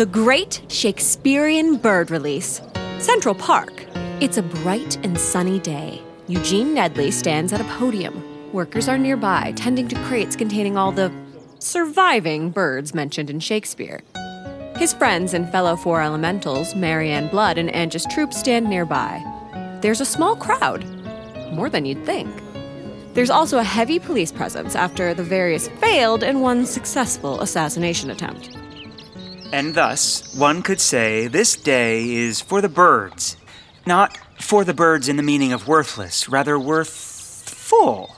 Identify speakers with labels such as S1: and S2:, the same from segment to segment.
S1: The Great Shakespearean Bird Release. Central Park. It's a bright and sunny day. Eugene Nedley stands at a podium. Workers are nearby, tending to crates containing all the surviving birds mentioned in Shakespeare. His friends and fellow four elementals, Marianne Blood and Angus Troop, stand nearby. There's a small crowd, more than you'd think. There's also a heavy police presence after the various failed and one successful assassination attempt.
S2: And thus, one could say this day is for the birds. Not for the birds in the meaning of worthless, rather worthful.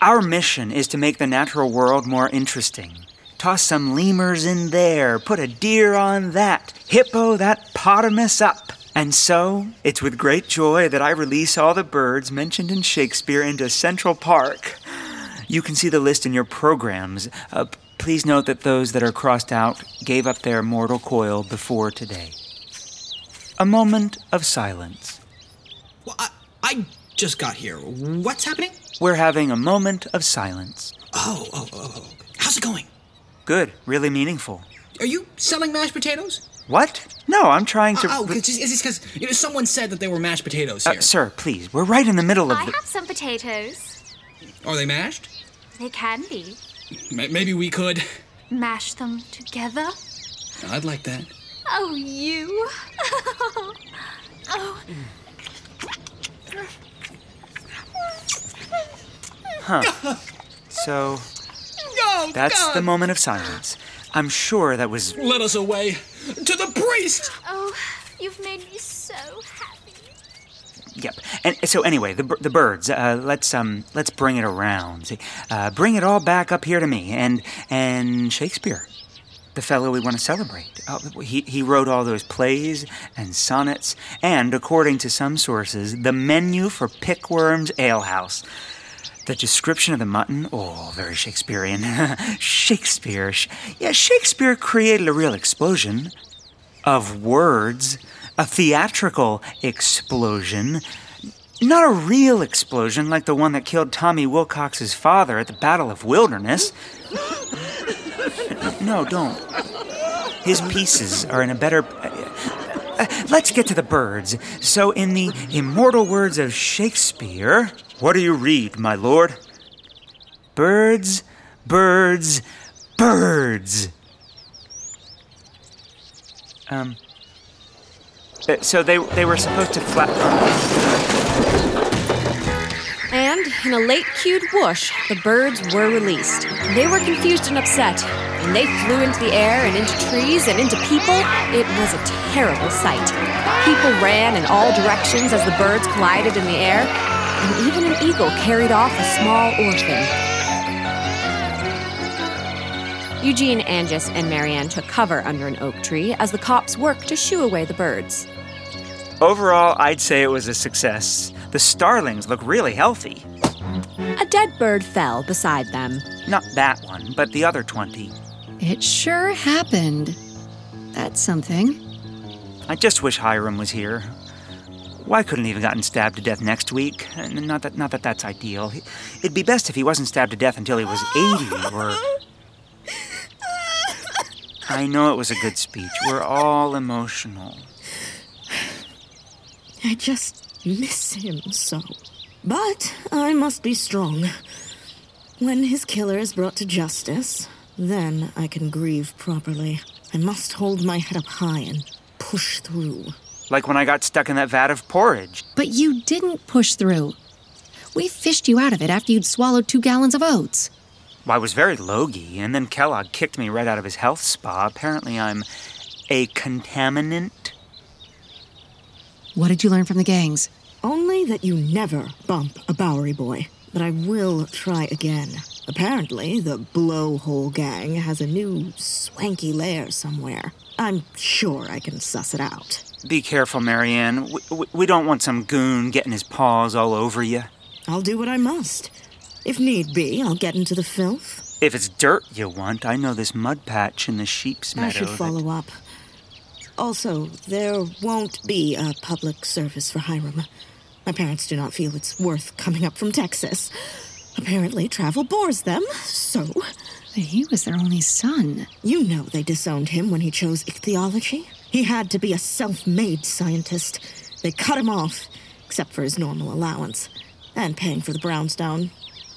S2: Our mission is to make the natural world more interesting. Toss some lemurs in there, put a deer on that, hippo that potamus up. And so, it's with great joy that I release all the birds mentioned in Shakespeare into Central Park. You can see the list in your programs. Uh, please note that those that are crossed out gave up their mortal coil before today. A moment of silence.
S3: Well, I, I just got here. What's happening?
S2: We're having a moment of silence.
S3: Oh, oh, oh, oh. How's it going?
S2: Good, really meaningful.
S3: Are you selling mashed potatoes?
S2: What? No, I'm trying to.
S3: Oh, it's just, it's because you know, someone said that they were mashed potatoes
S2: Uh,
S3: here.
S2: sir, please, we're right in the middle of
S4: I
S2: the.
S4: have some potatoes.
S3: Are they mashed?
S4: They can be.
S3: M- maybe we could.
S4: Mash them together.
S3: I'd like that.
S4: Oh, you. oh. Huh.
S2: So,
S3: Oh,
S2: that's
S3: God.
S2: the moment of silence. I'm sure that was.
S3: Let us away to the priest.
S4: Oh, you've made me so happy.
S2: Yep. And so anyway, the, the birds. Uh, let's um, let's bring it around. Uh, bring it all back up here to me. And and Shakespeare, the fellow we want to celebrate. Oh, he he wrote all those plays and sonnets, and according to some sources, the menu for Pickworm's alehouse. The description of the mutton, oh, very Shakespearean. Shakespeare. Sh- Yeah, Shakespeare created a real explosion of words, a theatrical explosion, not a real explosion like the one that killed Tommy Wilcox's father at the Battle of Wilderness. No, don't. His pieces are in a better. Uh, let's get to the birds. So, in the immortal words of Shakespeare, what do you read, my lord? Birds, birds, birds. Um. Uh, So they they were supposed to flap.
S1: And in a late cued whoosh, the birds were released. They were confused and upset, and they flew into the air and into trees and into people. It was a terrible sight. People ran in all directions as the birds collided in the air, and even an eagle carried off a small orphan. Eugene, Angus, and Marianne took cover under an oak tree as the cops worked to shoo away the birds.
S2: Overall, I'd say it was a success. The starlings look really healthy.
S1: A dead bird fell beside them.
S2: Not that one, but the other 20.
S5: It sure happened. That's something.
S2: I just wish Hiram was here. Why couldn't he have gotten stabbed to death next week? Not that, not that that's ideal. It'd be best if he wasn't stabbed to death until he was 80 or. I know it was a good speech. We're all emotional.
S6: I just miss him so. But I must be strong. When his killer is brought to justice, then I can grieve properly. I must hold my head up high and push through.
S2: Like when I got stuck in that vat of porridge.
S5: But you didn't push through. We fished you out of it after you'd swallowed two gallons of oats.
S2: Well, I was very logy, and then Kellogg kicked me right out of his health spa. Apparently, I'm a contaminant.
S5: What did you learn from the gangs?
S6: Only that you never bump a Bowery boy. But I will try again. Apparently, the Blowhole Gang has a new swanky lair somewhere. I'm sure I can suss it out.
S2: Be careful, Marianne. We, we, we don't want some goon getting his paws all over you.
S6: I'll do what I must. If need be, I'll get into the filth.
S2: If it's dirt you want, I know this mud patch in the sheep's meadow.
S6: I should
S2: that-
S6: follow up. Also, there won't be a public service for Hiram. My parents do not feel it's worth coming up from Texas. Apparently, travel bores them, so.
S5: But he was their only son.
S6: You know they disowned him when he chose ichthyology. He had to be a self made scientist. They cut him off, except for his normal allowance, and paying for the brownstone,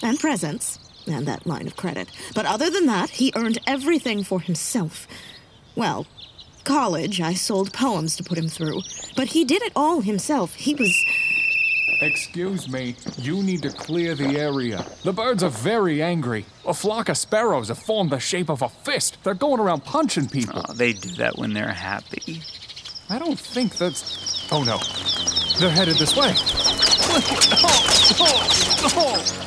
S6: and presents, and that line of credit. But other than that, he earned everything for himself. Well, college, I sold poems to put him through, but he did it all himself. He was.
S7: Excuse me, you need to clear the area. The birds are very angry. A flock of sparrows have formed the shape of a fist. They're going around punching people.
S2: Oh, they do that when they're happy.
S7: I don't think that's. Oh no. They're headed this way. Oh, oh, oh.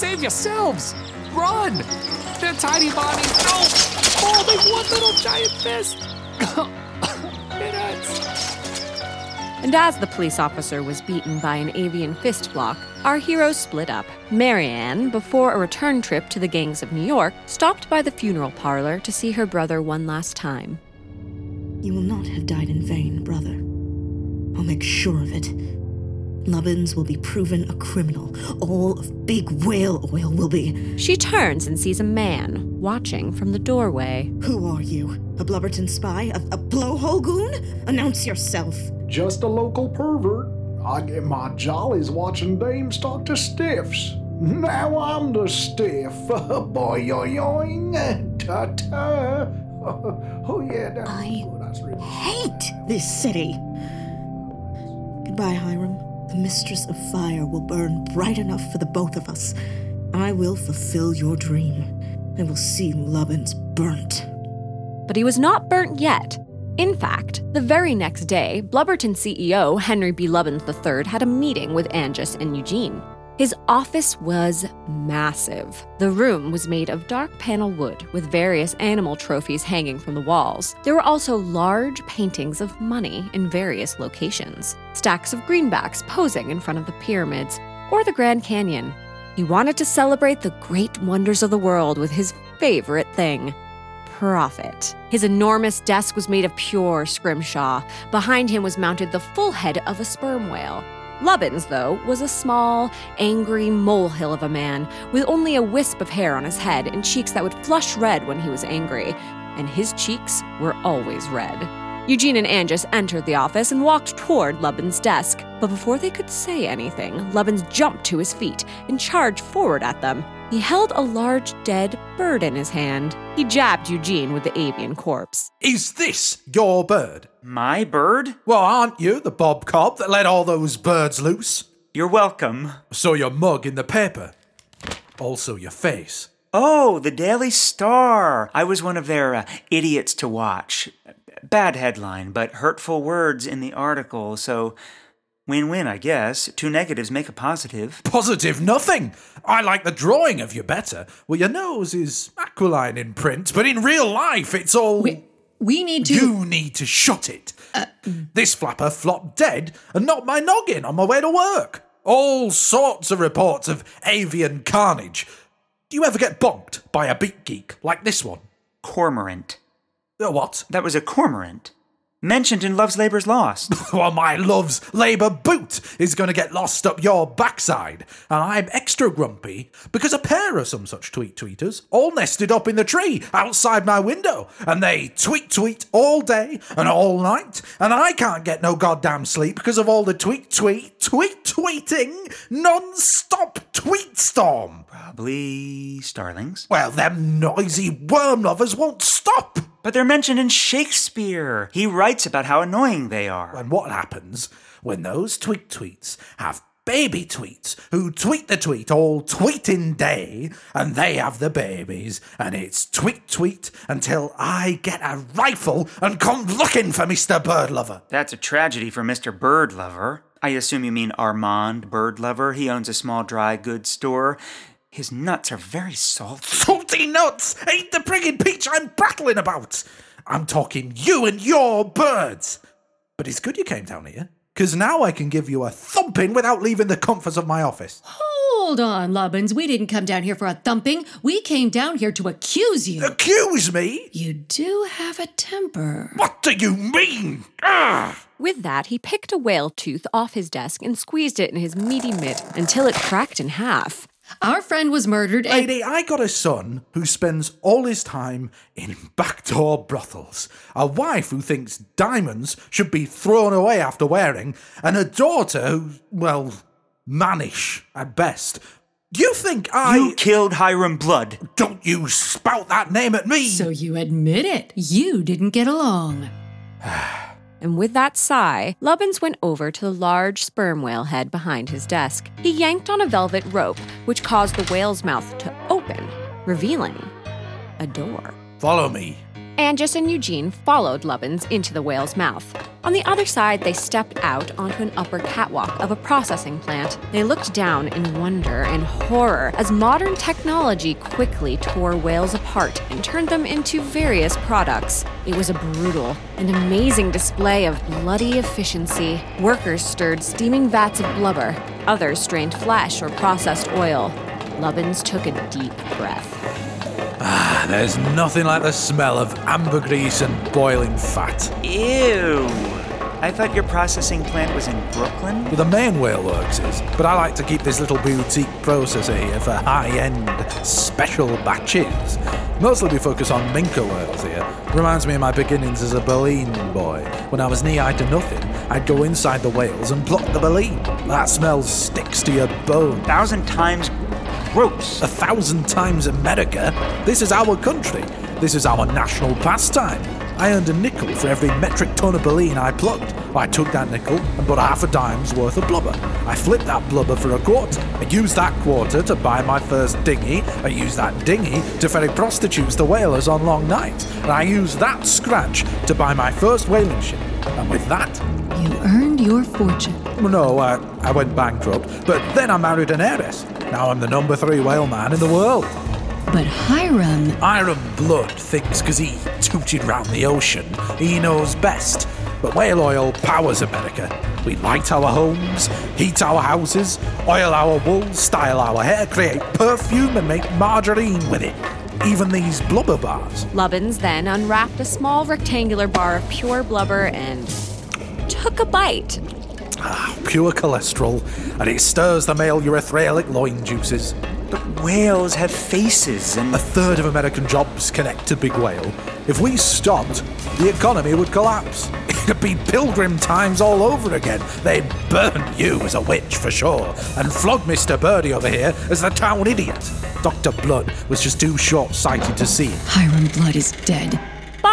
S7: Save yourselves! Run! They're tiny bodies. Oh! Oh, they one little giant fist! it hurts.
S1: And as the police officer was beaten by an avian fist block, our heroes split up. Marianne, before a return trip to the gangs of New York, stopped by the funeral parlor to see her brother one last time.
S6: You will not have died in vain, brother. I'll make sure of it. Lubbins will be proven a criminal. All of Big Whale Oil will be.
S1: She turns and sees a man watching from the doorway.
S6: Who are you? A Blubberton spy? A, a blowhole goon? Announce yourself.
S8: Just a local pervert. I get my jollies watching dames talk to stiffs. Now I'm the stiff. Boy, yoing. Ta ta. Oh, yeah, that's,
S6: I
S8: oh, that's really.
S6: Hate this city. Goodbye, Hiram. The Mistress of Fire will burn bright enough for the both of us. I will fulfill your dream. I will see Lubbins burnt.
S1: But he was not burnt yet. In fact, the very next day, Blubberton CEO Henry B. Lubbins III had a meeting with Angus and Eugene. His office was massive. The room was made of dark panel wood with various animal trophies hanging from the walls. There were also large paintings of money in various locations, stacks of greenbacks posing in front of the pyramids or the Grand Canyon. He wanted to celebrate the great wonders of the world with his favorite thing profit. His enormous desk was made of pure scrimshaw. Behind him was mounted the full head of a sperm whale. Lubbins, though, was a small, angry molehill of a man with only a wisp of hair on his head and cheeks that would flush red when he was angry. And his cheeks were always red. Eugene and Angus entered the office and walked toward Lubbins' desk. But before they could say anything, Lubbins jumped to his feet and charged forward at them. He held a large dead bird in his hand. He jabbed Eugene with the avian corpse.
S9: Is this your bird?
S2: My bird?
S9: Well, aren't you the Bob Cobb that let all those birds loose?
S2: You're welcome.
S9: Saw your mug in the paper. Also your face.
S2: Oh, the Daily Star. I was one of their uh, idiots to watch. Bad headline, but hurtful words in the article, so win win, I guess. Two negatives make a positive.
S9: Positive nothing. I like the drawing of you better. Well, your nose is aquiline in print, but in real life it's all.
S5: We, we need to.
S9: You need to shut it. this flapper flopped dead and knocked my noggin on my way to work. All sorts of reports of avian carnage. Do you ever get bonked by a beat geek like this one?
S2: Cormorant.
S9: Uh, what?
S2: That was a cormorant. Mentioned in Love's Labour's Lost.
S9: well, my love's labour boot is going to get lost up your backside. And I'm extra grumpy because a pair of some such tweet tweeters all nested up in the tree outside my window. And they tweet tweet all day and all night. And I can't get no goddamn sleep because of all the tweet tweet tweet tweeting non stop tweet storm.
S2: Probably starlings.
S9: Well, them noisy worm lovers won't stop.
S2: But they're mentioned in Shakespeare. He writes about how annoying they are.
S9: And what happens when those tweet tweets have baby tweets who tweet the tweet all tweeting day and they have the babies and it's tweet tweet until I get a rifle and come looking for Mr. Bird Lover.
S2: That's a tragedy for Mr. Bird Lover. I assume you mean Armand Bird Lover. He owns a small dry goods store. His nuts are very salty.
S9: Salty nuts ain't the friggin' peach I'm prattling about. I'm talking you and your birds. But it's good you came down here, because now I can give you a thumping without leaving the comforts of my office.
S5: Hold on, Lubbins. We didn't come down here for a thumping. We came down here to accuse you.
S9: Accuse me?
S5: You do have a temper.
S9: What do you mean? Ugh.
S1: With that, he picked a whale tooth off his desk and squeezed it in his meaty mitt until it cracked in half.
S5: Our friend was murdered. And-
S9: Lady, I got a son who spends all his time in backdoor brothels, a wife who thinks diamonds should be thrown away after wearing, and a daughter who, well, mannish at best. Do you think I.
S2: You killed Hiram Blood.
S9: Don't you spout that name at me!
S5: So you admit it. You didn't get along.
S1: And with that sigh, Lubbins went over to the large sperm whale head behind his desk. He yanked on a velvet rope, which caused the whale's mouth to open, revealing a door.
S9: Follow me.
S1: Angus and Eugene followed Lubbins into the whale's mouth. On the other side, they stepped out onto an upper catwalk of a processing plant. They looked down in wonder and horror as modern technology quickly tore whales apart and turned them into various products. It was a brutal and amazing display of bloody efficiency. Workers stirred steaming vats of blubber, others strained flesh or processed oil. Lubbins took a deep breath.
S9: There's nothing like the smell of ambergris and boiling fat.
S2: Ew. I thought your processing plant was in Brooklyn?
S9: Well, the main whale works is, but I like to keep this little boutique processor here for high-end special batches. Mostly we focus on minke whales here. Reminds me of my beginnings as a baleen boy. When I was knee-high to nothing, I'd go inside the whales and pluck the baleen. That smell sticks to your bone.
S2: Thousand times gross.
S9: A thousand times America. This is our country. This is our national pastime. I earned a nickel for every metric ton of baleen I plucked. I took that nickel and bought half a dime's worth of blubber. I flipped that blubber for a quarter. I used that quarter to buy my first dinghy. I used that dinghy to ferry prostitutes to whalers on long nights. And I used that scratch to buy my first whaling ship. And with that,
S5: You earned your fortune.
S9: no, I, I went bankrupt. But then I married an heiress. Now I'm the number three whale man in the world.
S5: But Hiram,
S9: Iron Blood thinks because he tooted round the ocean, he knows best. But whale oil powers America. We light our homes, heat our houses, oil our wool, style our hair, create perfume, and make margarine with it. Even these blubber bars.
S1: Lubbins then unwrapped a small rectangular bar of pure blubber and took a bite.
S9: Ah, pure cholesterol, and it stirs the male urethric loin juices.
S2: But whales have faces and.
S9: A third of American jobs connect to big whale. If we stopped, the economy would collapse. It'd be pilgrim times all over again. They'd burn you as a witch for sure, and flog Mr. Birdie over here as the town idiot. Dr. Blood was just too short sighted to see it.
S5: Hiram Blood is dead.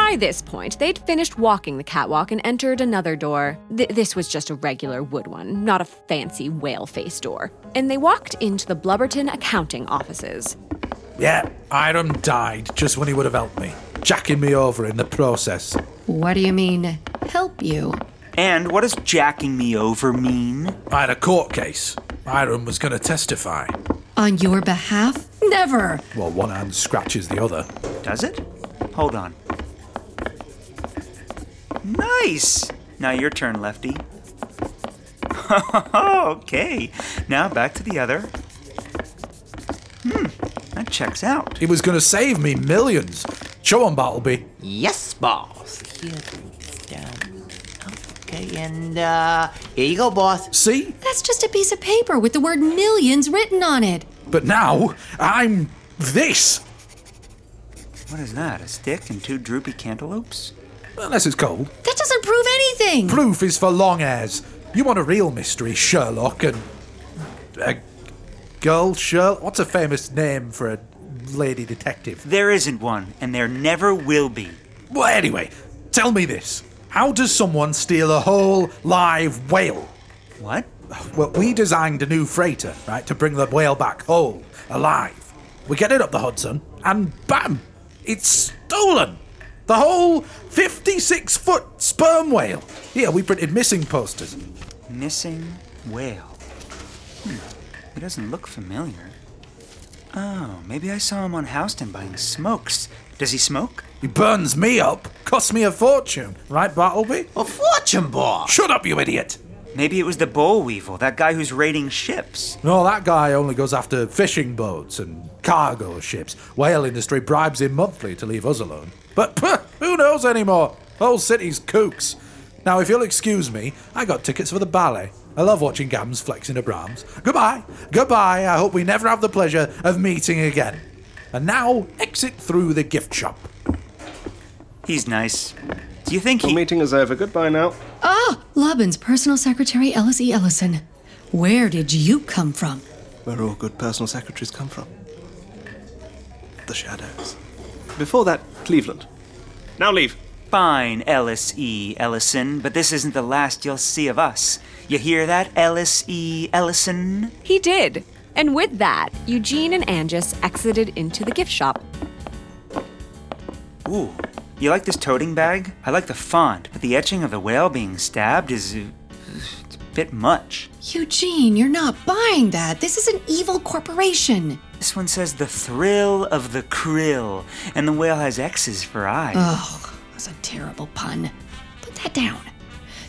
S1: By this point, they'd finished walking the catwalk and entered another door. Th- this was just a regular wood one, not a fancy whale face door. And they walked into the Blubberton accounting offices.
S9: Yeah, Hiram died just when he would have helped me, jacking me over in the process.
S5: What do you mean, help you?
S2: And what does jacking me over mean?
S9: I had a court case. Hiram was going to testify.
S5: On your behalf? Never!
S9: Well, one hand scratches the other.
S2: Does it? Hold on. Nice! Now your turn, Lefty. okay, now back to the other. Hmm, that checks out.
S9: He was going to save me millions. Show him, Bartleby.
S10: Yes, boss. Here, please, down. Okay, and uh, here you go, boss.
S9: See?
S5: That's just a piece of paper with the word millions written on it.
S9: But now, I'm this.
S2: What is that? A stick and two droopy cantaloupes?
S9: Unless it's cold.
S5: That doesn't prove anything.
S9: Proof is for long hairs. You want a real mystery, Sherlock, and. A girl Sherlock? What's a famous name for a lady detective?
S2: There isn't one, and there never will be.
S9: Well, anyway, tell me this. How does someone steal a whole live whale?
S2: What?
S9: Well, we designed a new freighter, right, to bring the whale back whole, alive. We get it up the Hudson, and bam! It's stolen! The whole 56 foot sperm whale. Here, we printed missing posters.
S2: Missing whale. Hmm. He doesn't look familiar. Oh, maybe I saw him on Houston buying smokes. Does he smoke?
S9: He burns me up, costs me a fortune, right, Bartleby?
S10: A fortune, boss.
S9: Shut up, you idiot!
S2: Maybe it was the boll weevil, that guy who's raiding ships.
S9: No, that guy only goes after fishing boats and cargo ships. Whale industry bribes him monthly to leave us alone. But pah, who knows anymore? Whole city's kooks. Now, if you'll excuse me, I got tickets for the ballet. I love watching Gams flexing a Brahms. Goodbye, goodbye. I hope we never have the pleasure of meeting again. And now, exit through the gift shop.
S2: He's nice. Do you think
S11: Our
S2: he.
S11: meeting is over. Goodbye now.
S5: Ah, Lubbins' personal secretary, Ellis E. Ellison. Where did you come from?
S11: Where all good personal secretaries come from. The shadows. Before that, Cleveland. Now leave.
S2: Fine, Ellis E. Ellison, but this isn't the last you'll see of us. You hear that, Ellis E. Ellison?
S1: He did. And with that, Eugene and Angus exited into the gift shop.
S2: Ooh, you like this toting bag? I like the font, but the etching of the whale being stabbed is. Uh, it's a bit much.
S5: Eugene, you're not buying that. This is an evil corporation.
S2: This one says the thrill of the krill, and the whale has X's for eyes.
S5: Oh, that's a terrible pun. Put that down.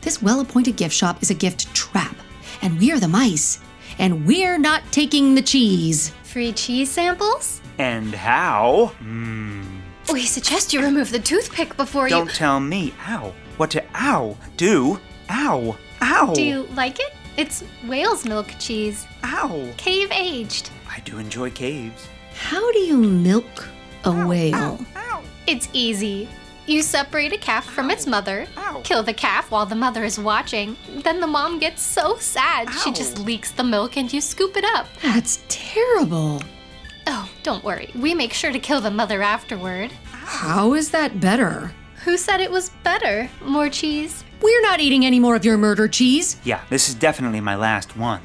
S5: This well appointed gift shop is a gift trap, and we're the mice. And we're not taking the cheese.
S4: Free cheese samples?
S2: And how? Hmm.
S4: We suggest you remove the toothpick before you Don't
S2: tell me. Ow. What to ow do? Ow. Ow.
S4: Do you like it? It's whale's milk cheese.
S2: Ow.
S4: Cave aged.
S2: I do enjoy caves.
S5: How do you milk a whale? Ow.
S4: It's easy. You separate a calf from its mother, kill the calf while the mother is watching. Then the mom gets so sad she just leaks the milk and you scoop it up.
S5: That's terrible.
S4: Don't worry. We make sure to kill the mother afterward.
S5: How is that better?
S4: Who said it was better? More cheese?
S5: We're not eating any more of your murder cheese.
S2: Yeah, this is definitely my last one.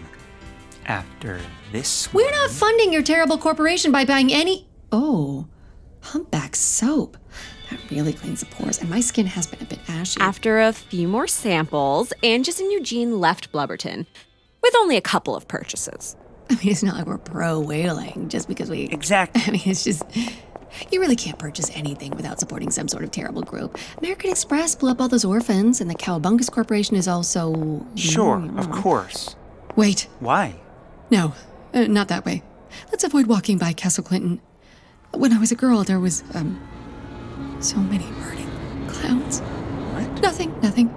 S2: After this
S5: We're not funding your terrible corporation by buying any. Oh, humpback soap. That really cleans the pores, and my skin has been a bit ashy.
S1: After a few more samples, Angus and Eugene left Blubberton with only a couple of purchases.
S5: I mean, it's not like we're pro whaling just because we.
S2: Exactly.
S5: I mean, it's just. You really can't purchase anything without supporting some sort of terrible group. American Express blew up all those orphans, and the Cowabungus Corporation is also.
S2: Sure,
S5: Mm.
S2: of course.
S5: Wait,
S2: Why?
S5: no, uh, not that way. Let's avoid walking by Castle Clinton. When I was a girl, there was, um, so many burning clowns.
S2: What?
S5: Nothing, nothing.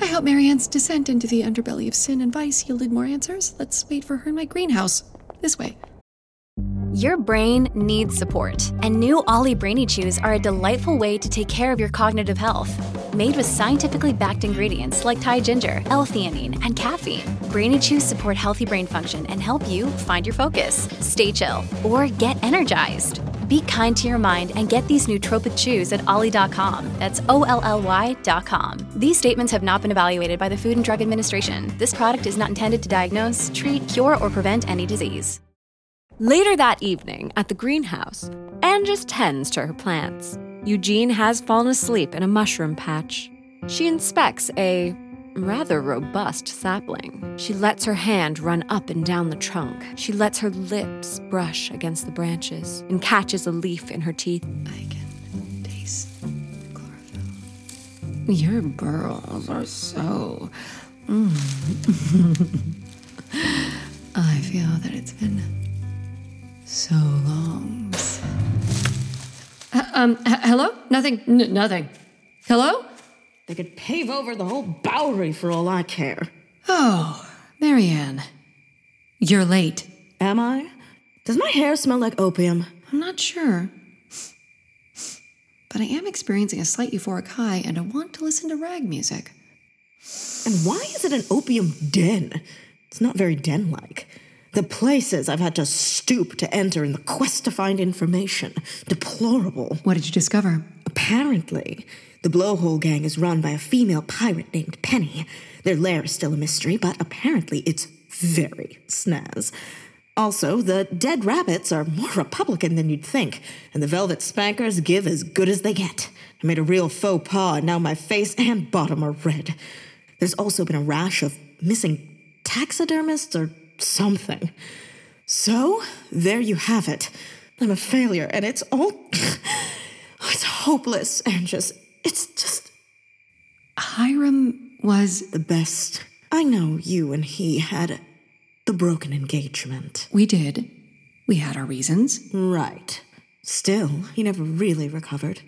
S5: I hope Marianne's descent into the underbelly of sin and vice yielded more answers. Let's wait for her in my greenhouse. This way.
S12: Your brain needs support, and new OLLY Brainy Chews are a delightful way to take care of your cognitive health. Made with scientifically backed ingredients like Thai ginger, L-theanine, and caffeine, Brainy Chews support healthy brain function and help you find your focus, stay chill, or get energized. Be kind to your mind and get these nootropic chews at olly.com. That's O-L-L-Y.com. These statements have not been evaluated by the Food and Drug Administration. This product is not intended to diagnose, treat, cure, or prevent any disease.
S1: Later that evening, at the greenhouse, Angus tends to her plants. Eugene has fallen asleep in a mushroom patch. She inspects a rather robust sapling. She lets her hand run up and down the trunk. She lets her lips brush against the branches and catches a leaf in her teeth.
S5: I can taste chlorophyll. Your burls are so. Mm. I feel that it's been so long. Uh, um, h- hello? Nothing. N- nothing. Hello?
S6: They could pave over the whole Bowery for all I care.
S5: Oh, Marianne. You're late.
S6: Am I? Does my hair smell like opium?
S5: I'm not sure. But I am experiencing a slight euphoric high and I want to listen to rag music.
S6: And why is it an opium den? It's not very den like. The places I've had to stoop to enter in the quest to find information. Deplorable.
S5: What did you discover?
S6: Apparently, the Blowhole Gang is run by a female pirate named Penny. Their lair is still a mystery, but apparently it's very snaz. Also, the dead rabbits are more Republican than you'd think, and the velvet spankers give as good as they get. I made a real faux pas, and now my face and bottom are red. There's also been a rash of missing taxidermists or something. So, there you have it. I'm a failure, and it's all. it's hopeless and just. It's just.
S5: Hiram was.
S6: The best. I know you and he had the broken engagement.
S5: We did. We had our reasons.
S6: Right. Still, he never really recovered.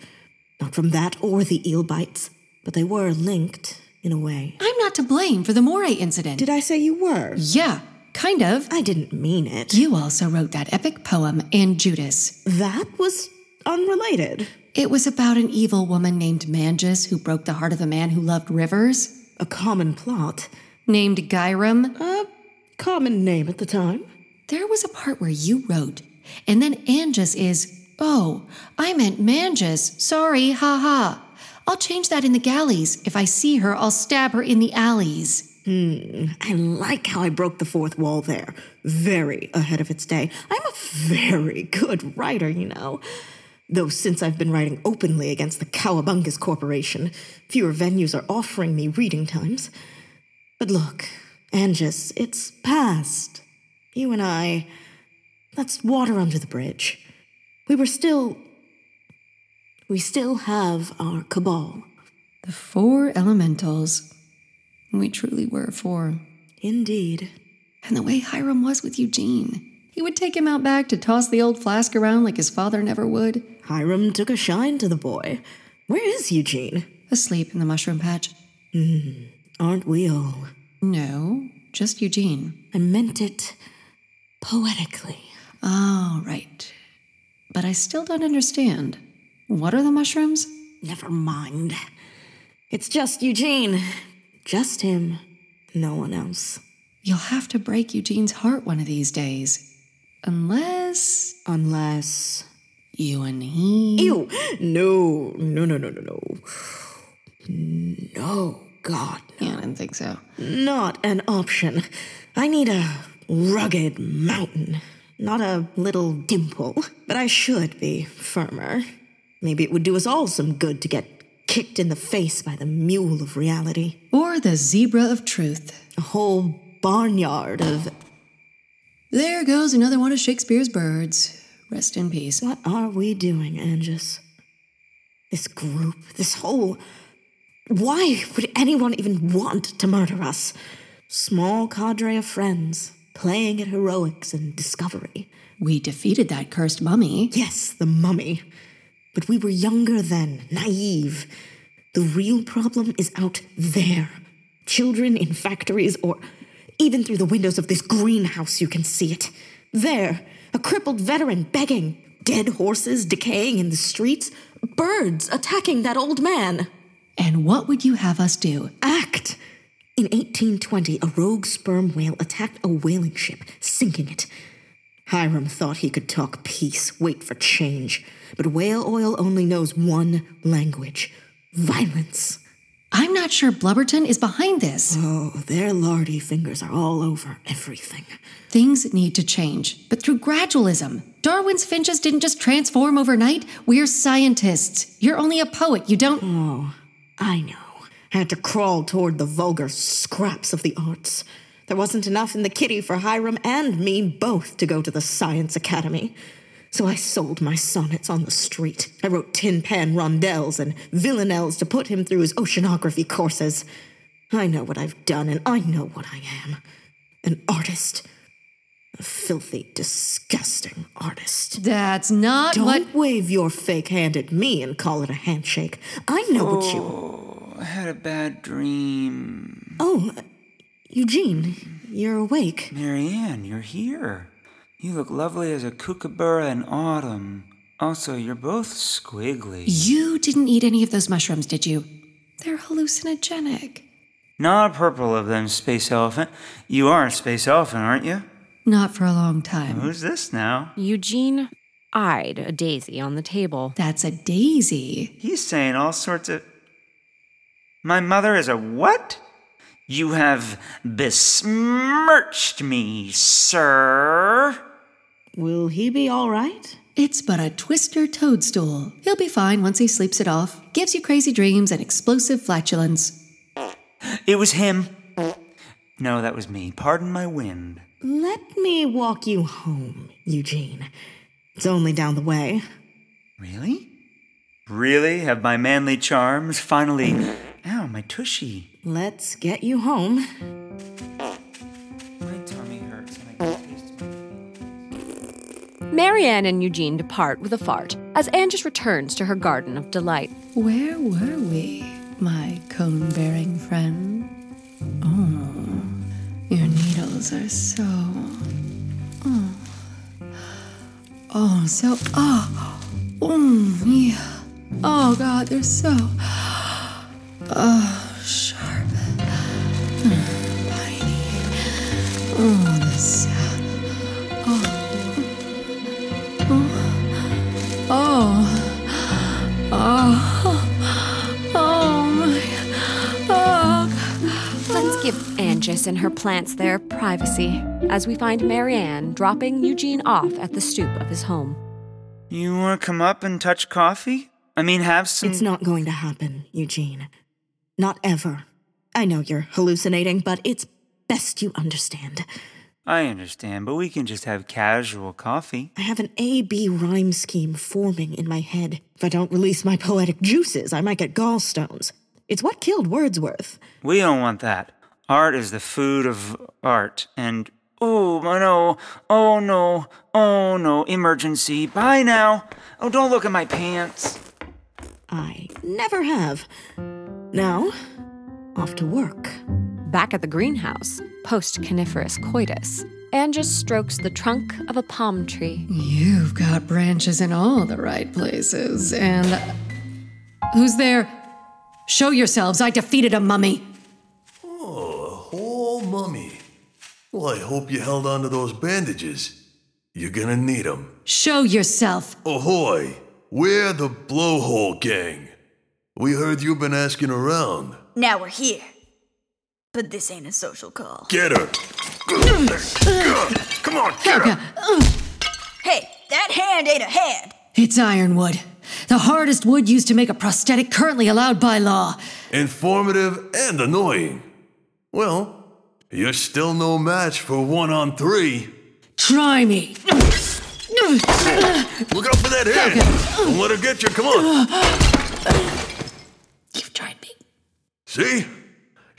S6: Not from that or the eel bites, but they were linked in a way.
S5: I'm not to blame for the Moray incident.
S6: Did I say you were?
S5: Yeah, kind of.
S6: I didn't mean it.
S5: You also wrote that epic poem, and Judas.
S6: That was unrelated.
S5: It was about an evil woman named Mangus who broke the heart of a man who loved rivers.
S6: A common plot.
S5: Named Gyram.
S6: A common name at the time.
S5: There was a part where you wrote, and then Angus is, oh, I meant Mangus. Sorry, ha ha. I'll change that in the galleys. If I see her, I'll stab her in the alleys.
S6: Hmm, I like how I broke the fourth wall there. Very ahead of its day. I'm a very good writer, you know. Though since I've been writing openly against the Cowabungus Corporation, fewer venues are offering me reading times. But look, Angus, it's past. You and I, that's water under the bridge. We were still. We still have our cabal.
S5: The four elementals. We truly were four.
S6: Indeed.
S5: And the way Hiram was with Eugene. He would take him out back to toss the old flask around like his father never would.
S6: Hiram took a shine to the boy. Where is Eugene?
S5: Asleep in the mushroom patch.
S6: Hmm, aren't we all?
S5: No, just Eugene.
S6: I meant it poetically.
S5: Oh, right. But I still don't understand. What are the mushrooms?
S6: Never mind. It's just Eugene. Just him. No one else.
S5: You'll have to break Eugene's heart one of these days. Unless.
S6: Unless.
S5: You and he.
S6: Ew! No, no, no, no, no, no. No, God. No.
S5: Yeah, I didn't think so.
S6: Not an option. I need a rugged mountain, not a little dimple. But I should be firmer. Maybe it would do us all some good to get kicked in the face by the mule of reality.
S5: Or the zebra of truth.
S6: A whole barnyard of.
S5: There goes another one of Shakespeare's birds. Rest in peace.
S6: What are we doing, Angus? This group, this whole. Why would anyone even want to murder us? Small cadre of friends, playing at heroics and discovery.
S5: We defeated that cursed mummy.
S6: Yes, the mummy. But we were younger then, naive. The real problem is out there. Children in factories, or even through the windows of this greenhouse, you can see it. There, a crippled veteran begging, dead horses decaying in the streets, birds attacking that old man.
S5: And what would you have us do?
S6: Act! In 1820, a rogue sperm whale attacked a whaling ship, sinking it. Hiram thought he could talk peace, wait for change. But whale oil only knows one language violence.
S5: I'm not sure Blubberton is behind this.
S6: Oh, their lardy fingers are all over everything.
S5: Things need to change, but through gradualism. Darwin's finches didn't just transform overnight. We're scientists. You're only a poet. You don't.
S6: Oh, I know. I had to crawl toward the vulgar scraps of the arts. There wasn't enough in the kitty for Hiram and me both to go to the Science Academy. So I sold my sonnets on the street. I wrote tin pan rondelles and villanelles to put him through his oceanography courses. I know what I've done, and I know what I am an artist. A filthy, disgusting artist.
S5: That's not
S6: Don't
S5: what.
S6: wave your fake hand at me and call it a handshake. I know what you.
S2: Oh, I had a bad dream.
S6: Oh, Eugene, you're awake.
S2: Marianne, you're here. You look lovely as a kookaburra in autumn. Also, you're both squiggly.
S5: You didn't eat any of those mushrooms, did you? They're hallucinogenic.
S2: Not a purple of them, Space Elephant. You are a Space Elephant, aren't you?
S5: Not for a long time.
S2: Who's this now?
S1: Eugene eyed a daisy on the table.
S5: That's a daisy.
S2: He's saying all sorts of. My mother is a what? You have besmirched me, sir.
S6: Will he be all right?
S5: It's but a twister toadstool. He'll be fine once he sleeps it off. Gives you crazy dreams and explosive flatulence.
S2: It was him. No, that was me. Pardon my wind.
S6: Let me walk you home, Eugene. It's only down the way.
S2: Really? Really? Have my manly charms finally. Ow, my tushy.
S6: Let's get you home.
S1: Marianne and Eugene depart with a fart as Angus returns to her garden of delight.
S5: Where were we, my cone bearing friend? Oh, your needles are so. Oh, oh so. Oh, oh, yeah. Oh, God, they're so. Oh, sharp. Hmm, piney. Oh, the sound. Oh. Oh. My. Oh.
S1: Let's give Angus and her plants their privacy as we find Marianne dropping Eugene off at the stoop of his home.
S2: You want to come up and touch coffee? I mean, have some.
S6: It's not going to happen, Eugene. Not ever. I know you're hallucinating, but it's best you understand.
S2: I understand, but we can just have casual coffee.
S6: I have an A B rhyme scheme forming in my head. If I don't release my poetic juices, I might get gallstones. It's what killed Wordsworth.
S2: We don't want that. Art is the food of art, and oh no, oh no, oh no, emergency. Bye now. Oh, don't look at my pants.
S6: I never have. Now, off to work.
S1: Back at the greenhouse, post coniferous coitus, Angus strokes the trunk of a palm tree.
S5: You've got branches in all the right places, and. Who's there? Show yourselves, I defeated a mummy.
S13: Oh, a whole mummy. Well, I hope you held on to those bandages. You're gonna need 'em.
S5: Show yourself.
S13: Ahoy! We're the Blowhole Gang. We heard you've been asking around.
S14: Now we're here. But this ain't a social call.
S13: Get her! Come on, get her!
S14: Hey, that hand ain't a hand.
S5: It's ironwood, the hardest wood used to make a prosthetic currently allowed by law.
S13: Informative and annoying. Well, you're still no match for one on three.
S5: Try me.
S13: Look out for that hand! Don't let her get you, come on!
S5: You've tried me.
S13: See?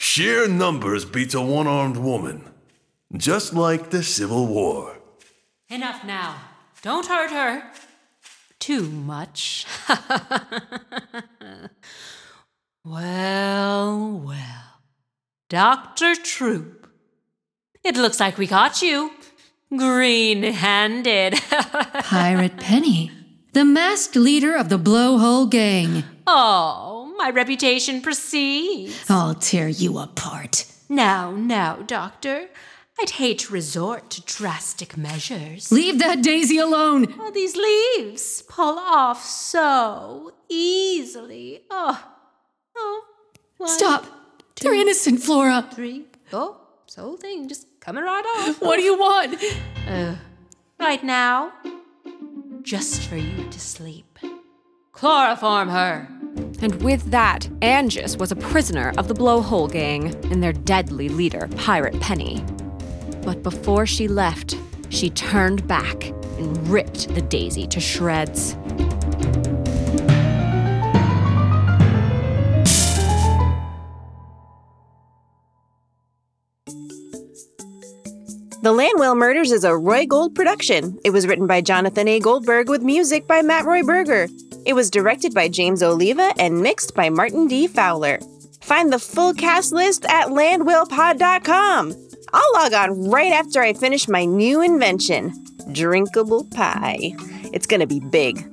S13: Sheer numbers beats a one armed woman. Just like the Civil War.
S15: Enough now. Don't hurt her. Too much. well, well. Dr. Troop. It looks like we caught you. Green handed.
S5: Pirate Penny, the masked leader of the Blowhole Gang.
S15: oh, my reputation precedes.
S5: I'll tear you apart.
S15: Now, now, Doctor. I'd hate to resort to drastic measures.
S5: Leave that daisy alone.
S15: Oh, these leaves pull off so easily. Oh, oh. One,
S5: Stop. They're innocent, Flora.
S15: Three. Oh, this whole thing just coming right off.
S5: What do you want?
S15: Uh, right now, just for you to sleep. Chloroform her.
S1: And with that, Angus was a prisoner of the Blowhole Gang and their deadly leader, Pirate Penny. But before she left, she turned back and ripped the daisy to shreds.
S16: The Land Whale Murders is a Roi Gold production. It was written by Jonathan A. Goldberg with music by Matt Roi Berger. It was directed by James Oliva and mixed by Martin D. Fowler. Find the full cast list at landwhalepod.com. I'll log on right after I finish my new invention drinkable pie. It's gonna be big.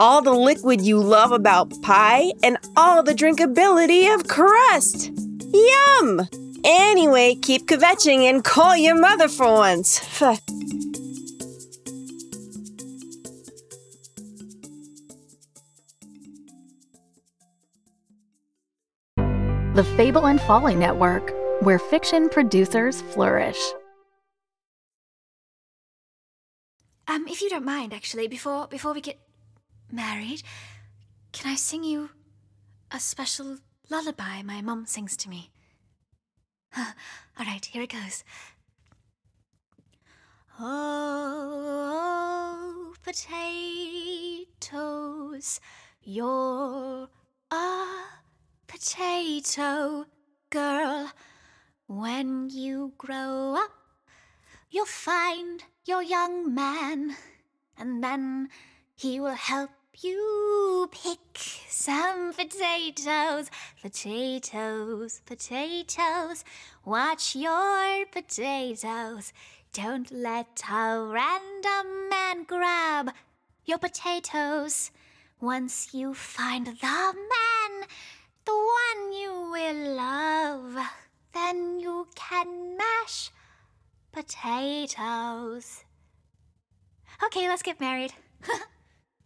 S16: All the liquid you love about pie and all the drinkability of crust. Yum! Anyway, keep kvetching and call your mother for once.
S17: The Fable and Folly Network, where fiction producers flourish.
S18: Um, if you don't mind, actually, before before we get married, can I sing you a special lullaby my mum sings to me? All right, here it goes. Oh, potatoes, you're a potato girl. When you grow up, you'll find your young man, and then he will help you pick some potatoes. Potatoes, potatoes. Watch your potatoes. Don't let a random man grab your potatoes. Once you find the man, the one you will love, then you can mash potatoes. Okay, let's get married.